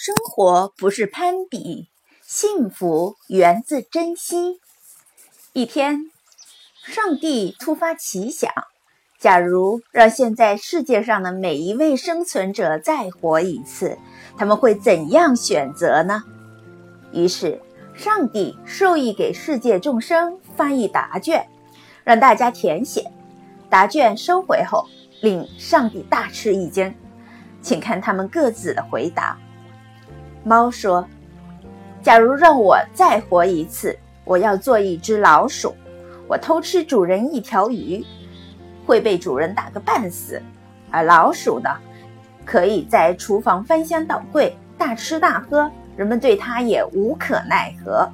生活不是攀比，幸福源自珍惜。一天，上帝突发奇想：假如让现在世界上的每一位生存者再活一次，他们会怎样选择呢？于是，上帝授意给世界众生翻译答卷，让大家填写。答卷收回后，令上帝大吃一惊。请看他们各自的回答。猫说：“假如让我再活一次，我要做一只老鼠。我偷吃主人一条鱼，会被主人打个半死；而老鼠呢，可以在厨房翻箱倒柜，大吃大喝，人们对它也无可奈何。”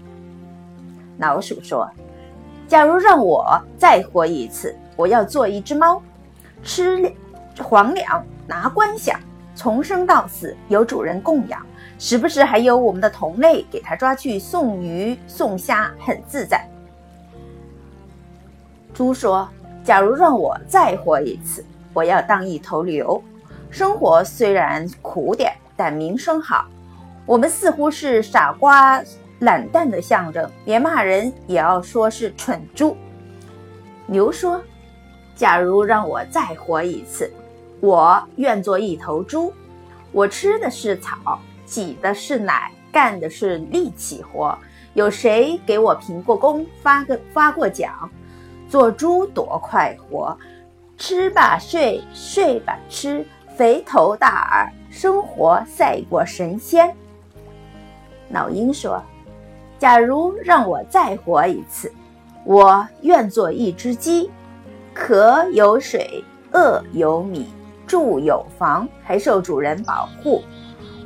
老鼠说：“假如让我再活一次，我要做一只猫，吃皇粮，拿官饷，从生到死由主人供养。”时不时还有我们的同类给他抓去送鱼送虾，很自在。猪说：“假如让我再活一次，我要当一头牛。生活虽然苦点，但名声好。我们似乎是傻瓜懒蛋的象征，连骂人也要说是蠢猪。”牛说：“假如让我再活一次，我愿做一头猪。我吃的是草。”挤的是奶，干的是力气活。有谁给我评过功，发个发过奖？做猪多快活，吃吧睡，睡吧吃，肥头大耳，生活赛过神仙。老鹰说：“假如让我再活一次，我愿做一只鸡，渴有水，饿有米，住有房，还受主人保护。”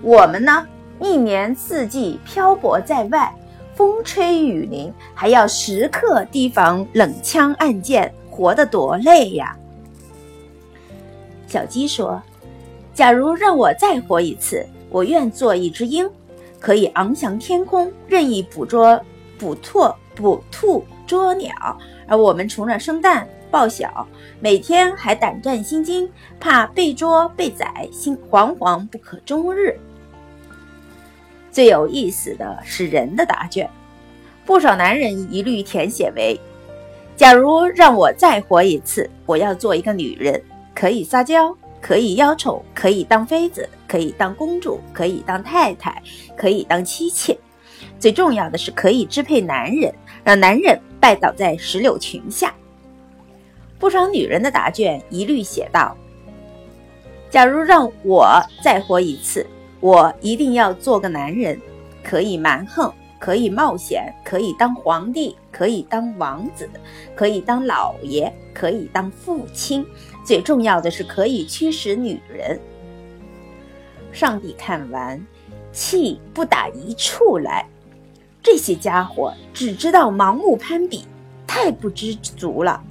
我们呢，一年四季漂泊在外，风吹雨淋，还要时刻提防冷枪暗箭，活得多累呀！小鸡说：“假如让我再活一次，我愿做一只鹰，可以翱翔天空，任意捕捉、捕兔、捕兔、捉鸟。而我们除了生蛋、抱小，每天还胆战心惊，怕被捉被宰，心惶惶不可终日。”最有意思的是人的答卷，不少男人一律填写为：“假如让我再活一次，我要做一个女人，可以撒娇，可以邀宠，可以当妃子，可以当公主，可以当太太，可以当妻妾。最重要的是可以支配男人，让男人拜倒在石榴裙下。”不少女人的答卷一律写道：“假如让我再活一次。”我一定要做个男人，可以蛮横，可以冒险，可以当皇帝，可以当王子，可以当老爷，可以当父亲，最重要的是可以驱使女人。上帝看完，气不打一处来，这些家伙只知道盲目攀比，太不知足了。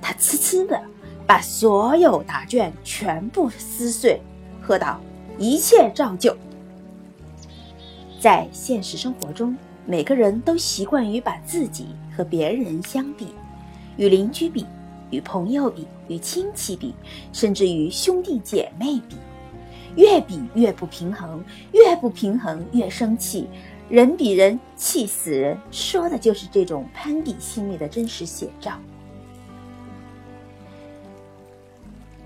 他呲呲的把所有答卷全部撕碎，喝道。一切照旧。在现实生活中，每个人都习惯于把自己和别人相比，与邻居比，与朋友比，与亲戚比，甚至与兄弟姐妹比。越比越不平衡，越不平衡越生气，人比人气死人，说的就是这种攀比心理的真实写照。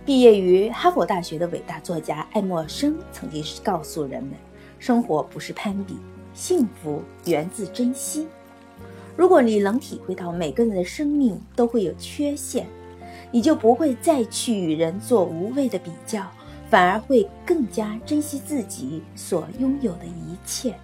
毕业于哈佛大学的伟大作家爱默生曾经告诉人们：生活不是攀比，幸福源自珍惜。如果你能体会到每个人的生命都会有缺陷，你就不会再去与人做无谓的比较，反而会更加珍惜自己所拥有的一切。